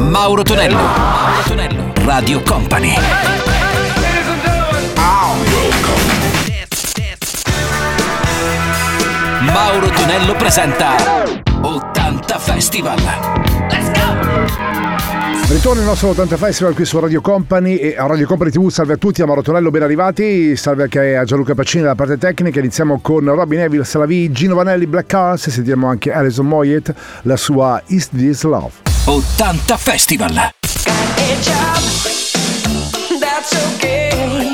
Mauro Tonello. Mauro Tonello. Radio Company. Mauro Tonello presenta 80 Festival. Let's go! Ritorno al nostro 80 Festival qui su Radio Company e a Radio Company TV salve a tutti, a Mauro Tonello ben arrivati, salve anche a Gianluca Pacini dalla parte tecnica, iniziamo con Robin Neville, Salavi, Gino Vanelli, Black Cars e sentiamo anche Alison Moyet, la sua Is This Love. 80 Festival. Got a job, that's okay.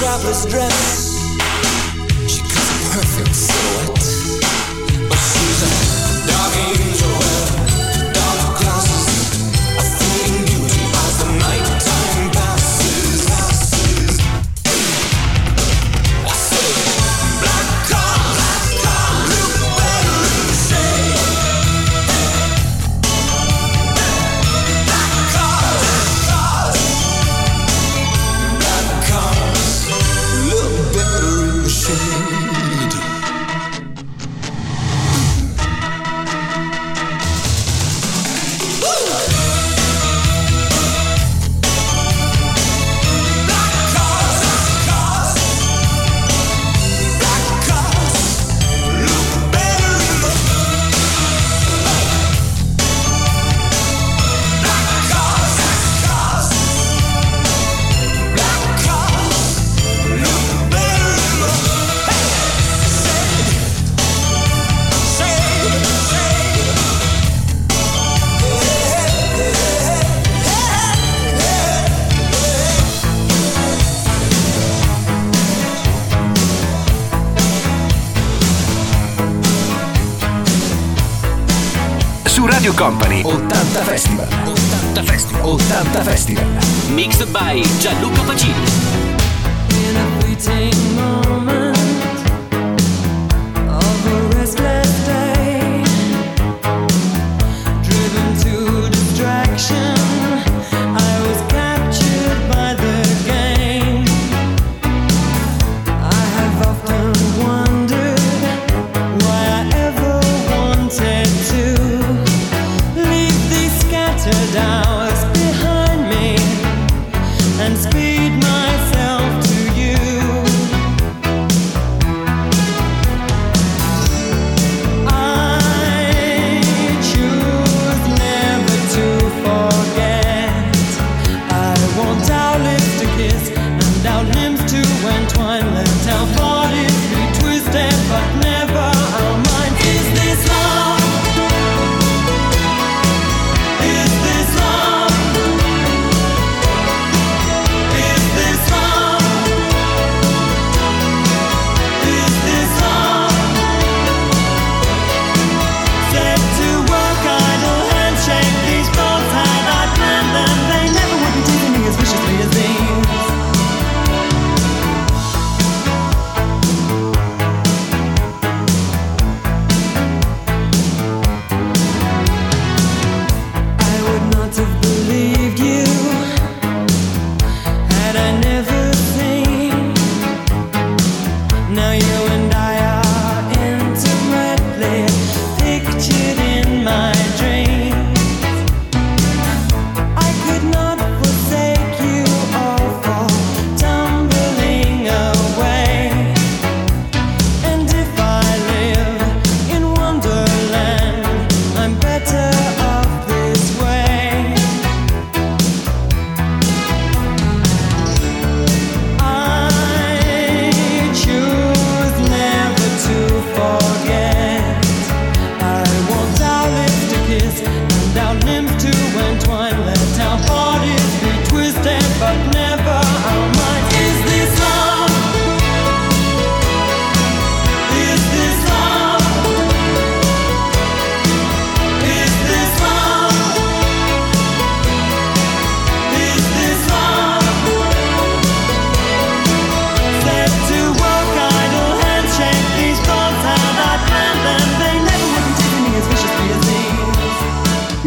traveler's dress. She cut perfect Radio Company. 80 Festival. 80 Festival. 80 Festival. Mixed by Gianluca Pacini. In a fleeting moment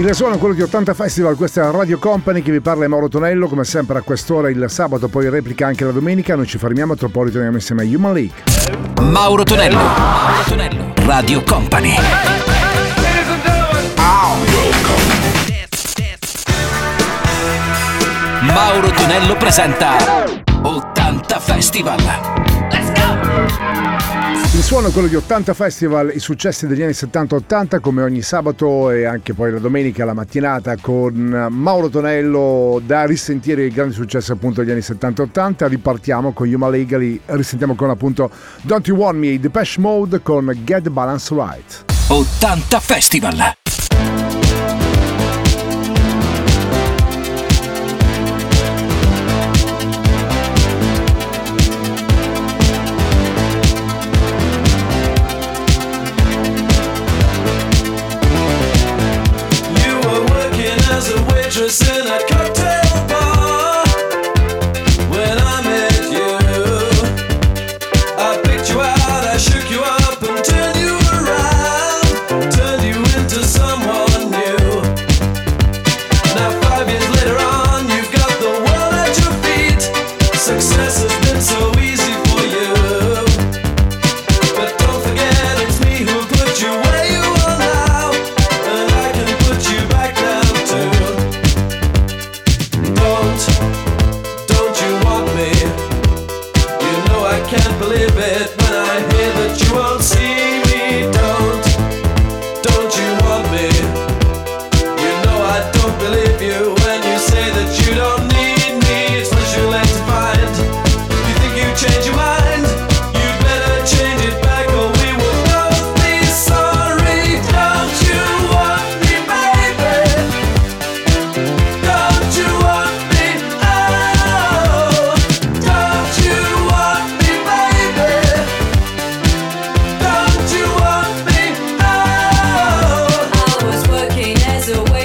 Il suono è quello di 80 Festival, questa è Radio Company che vi parla è Mauro Tonello, come sempre a quest'ora il sabato, poi replica anche la domenica, noi ci fermiamo, tra poco ritorniamo insieme a Human League. Mauro Tonello Mauro Tonello Radio Company Mauro Tonello presenta 80 Festival Let's go! Il suono è quello di 80 Festival, i successi degli anni 70-80 come ogni sabato e anche poi la domenica, la mattinata con Mauro Tonello da risentire i grandi successi appunto degli anni 70-80. Ripartiamo con Yuma Legally, risentiamo con appunto Don't You Want Me, Depeche Mode con Get the Balance Right. 80 Festival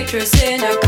citrus in a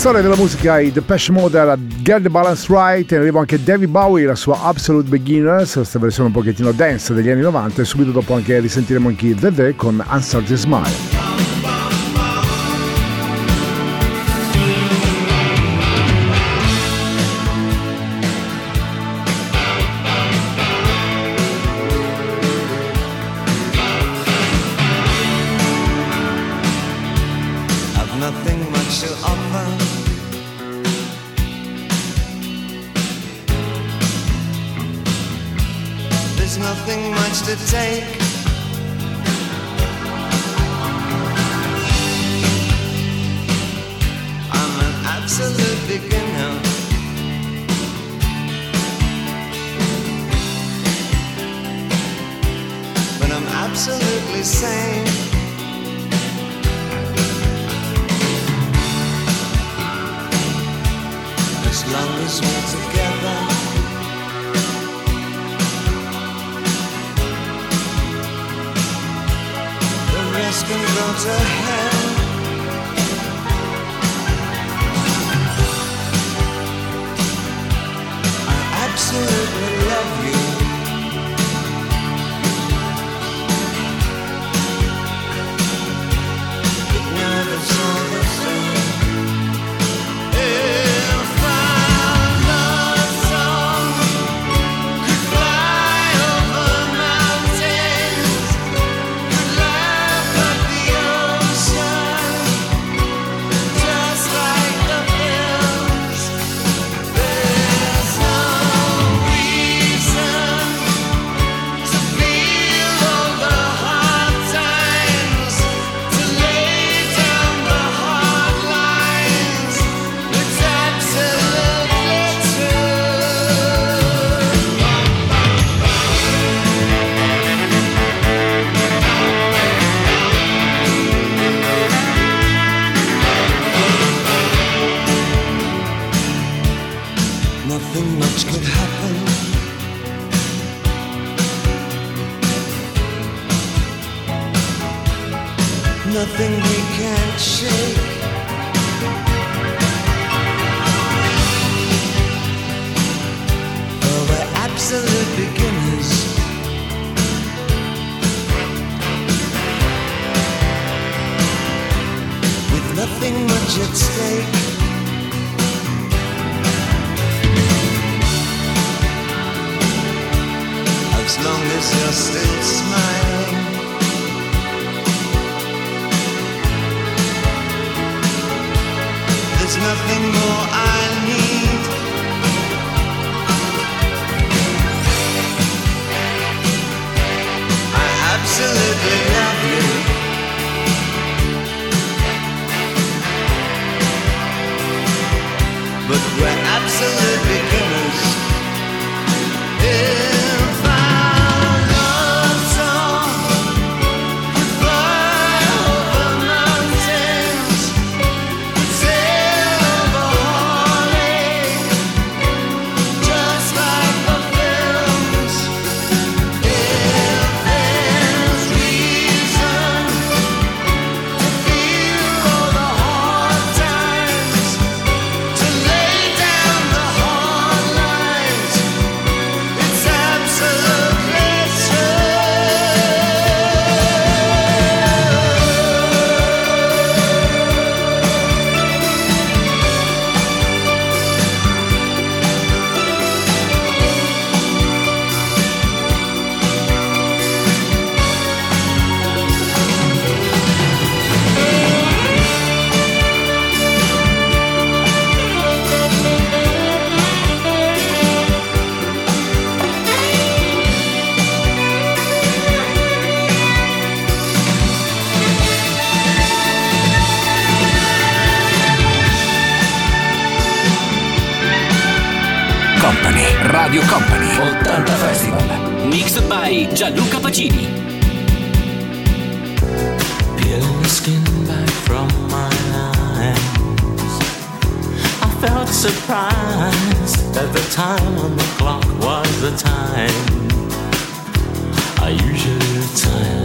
storia della musica i Depeche Mode era Get the Balance Right e arriva anche David Bowie la sua Absolute Beginners questa versione un pochettino dance degli anni 90 e subito dopo anche risentiremo anche The Day con Answer the Smile. absolutely sane. As long as we're together, the rest can go to hell. Surprised that the time on the clock was the time. I usually return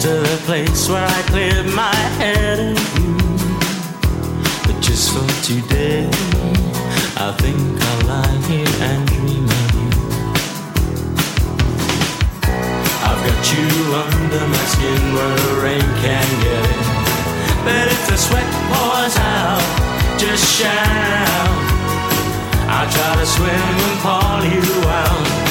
to the place where I cleared my head view. But just for today, I think I'll lie here and dream of you. I've got you under my skin where the rain can get in. But if the sweat pours out, just shout. I'll try to swim and pull you out.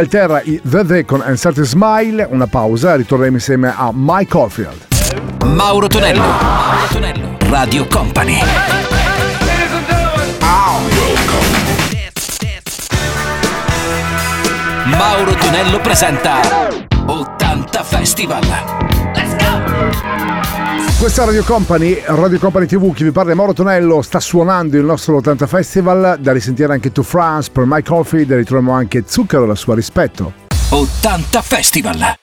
Inghilterra i The The con Uncertain Smile, una pausa, ritorneremo insieme a Mike Caulfield. Mauro Tonello, Mauro Tonello, Radio Company. Mauro Tonello presenta 80 Festival. Questa Radio Company, Radio Company TV, chi vi parla è Mauro Tonello, sta suonando il nostro 80 Festival, da risentire anche To France per My Coffee, da ritroviamo anche Zucchero la sua rispetto. 80 Festival!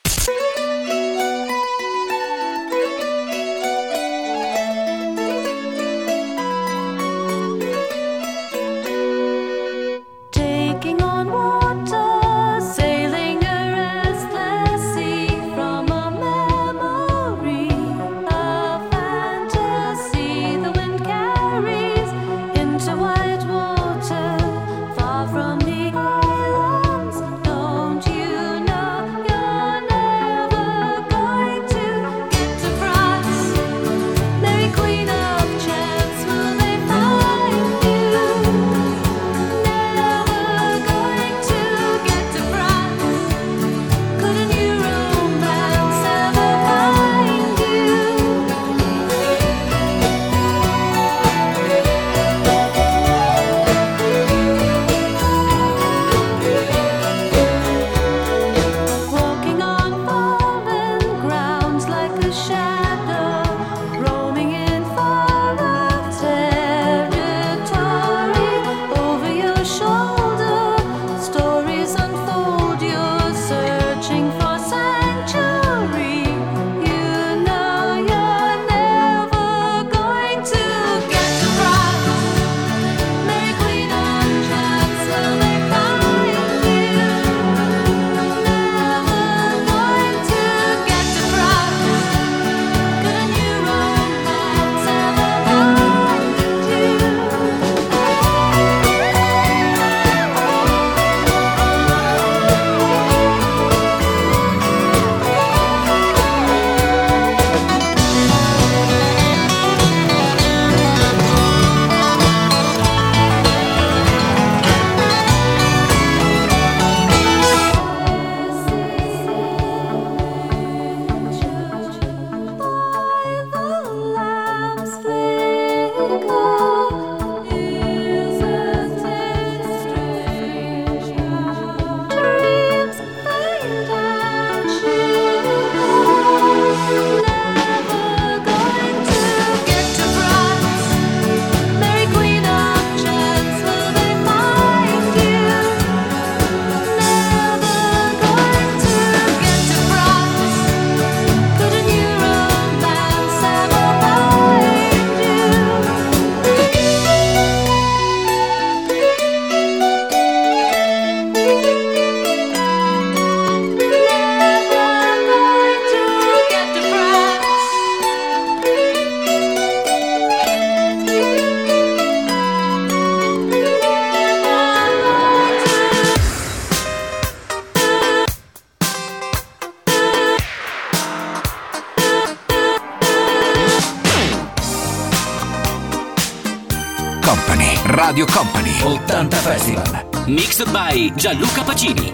Gianluca Pacini.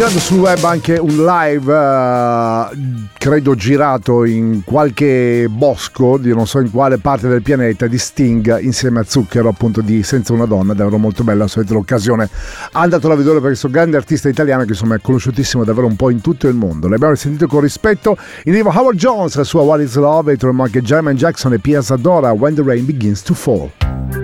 girato sul web anche un live, uh, credo girato in qualche bosco, di non so in quale parte del pianeta, di Sting insieme a Zucchero, appunto di Senza una donna, davvero molto bella, se avete l'occasione andatelo a vedere perché questo grande artista italiano che insomma è conosciutissimo davvero un po' in tutto il mondo. L'abbiamo sentito con rispetto in arrivo Howard Jones, la sua What is Love, e troviamo anche German Jackson e Piazza Dora When the Rain Begins to Fall.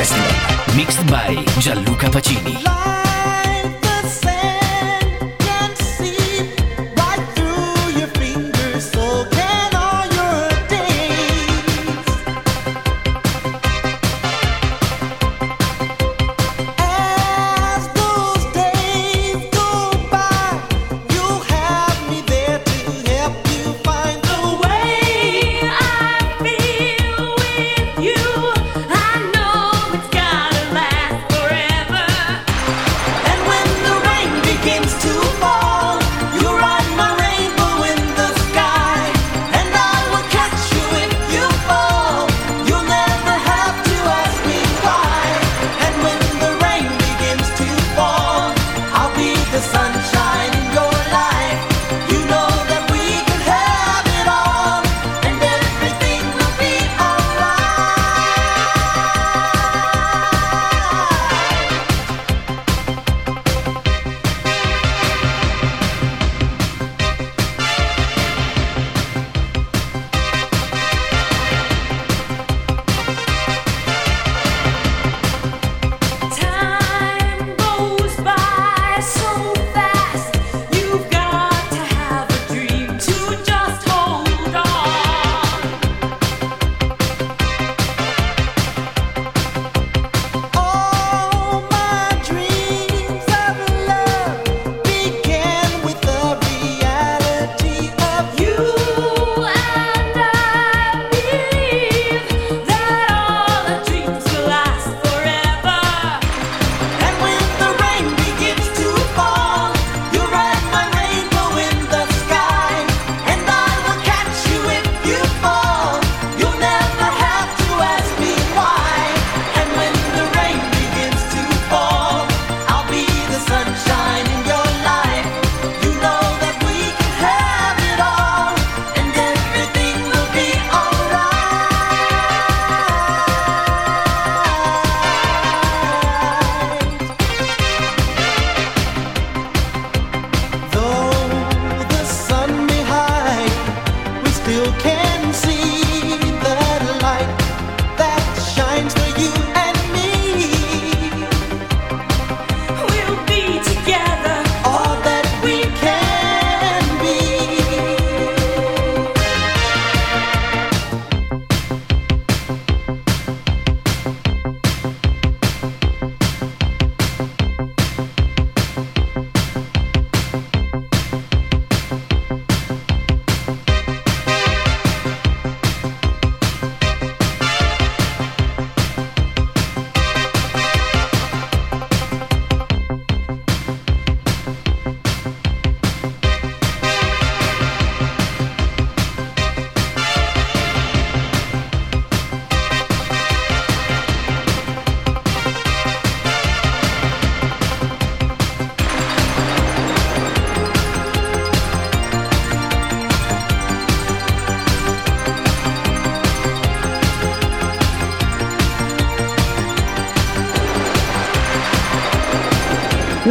Festival. Mixed by Gianluca Pacini.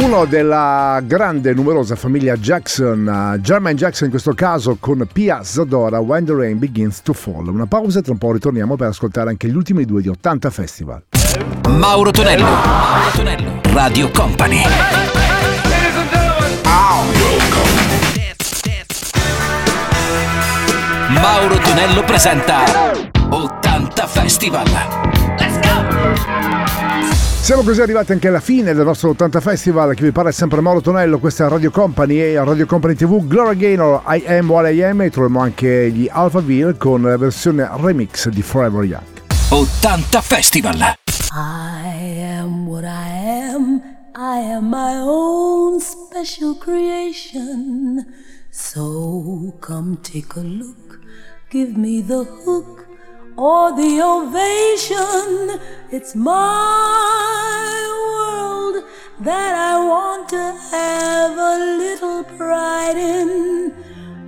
Uno della grande e numerosa famiglia Jackson, uh, Jermaine Jackson in questo caso con Pia Zadora, When the Rain Begins to Fall. Una pausa e tra un po' ritorniamo per ascoltare anche gli ultimi due di 80 Festival. Mauro Tonello. Mauro Tonello. Radio Company. Mauro Tonello presenta 80 Festival. Let's go! Siamo così arrivati anche alla fine del nostro 80 Festival. Chi vi parla sempre Mauro Tonello. Questa è Radio Company e a Radio Company TV Gloria Gaynor, I Am What I Am. E troviamo anche gli Alphaville con la versione remix di Forever Young. 80 Festival. I am what I am. I am my own special creation. So come take a look. Give me the hook or the ovation. It's my world that I want to have a little pride in.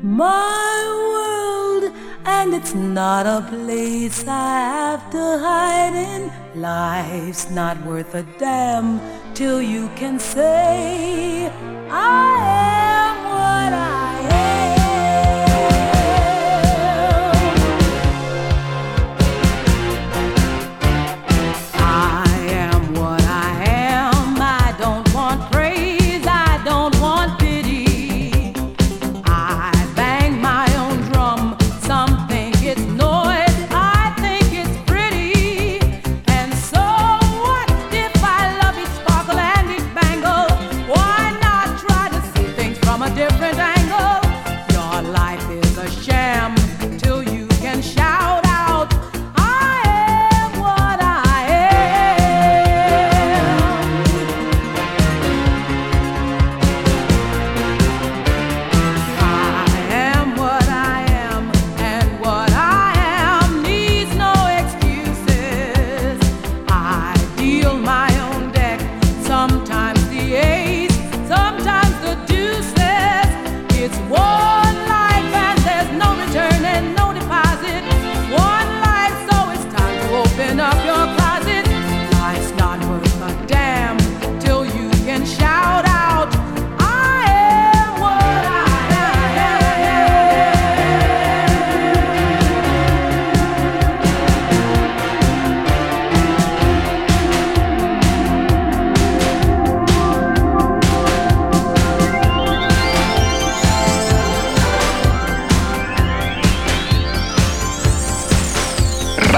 My world, and it's not a place I have to hide in. Life's not worth a damn till you can say, I am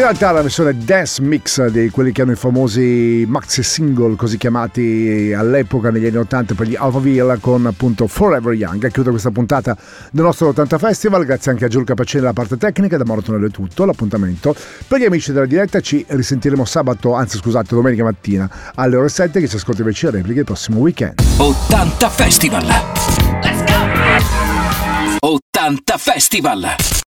In realtà la versione dance mix di quelli che hanno i famosi maxi single così chiamati all'epoca negli anni 80 per gli Alphaville con appunto Forever Young. Chiudo questa puntata del nostro 80 Festival, grazie anche a Giulio Capacini della parte tecnica, da Mauro Tonello è tutto, l'appuntamento. Per gli amici della diretta ci risentiremo sabato, anzi scusate, domenica mattina alle ore 7 che ci ascolta invece le repliche il prossimo weekend. 80 Festival. Let's go! 80 Festival.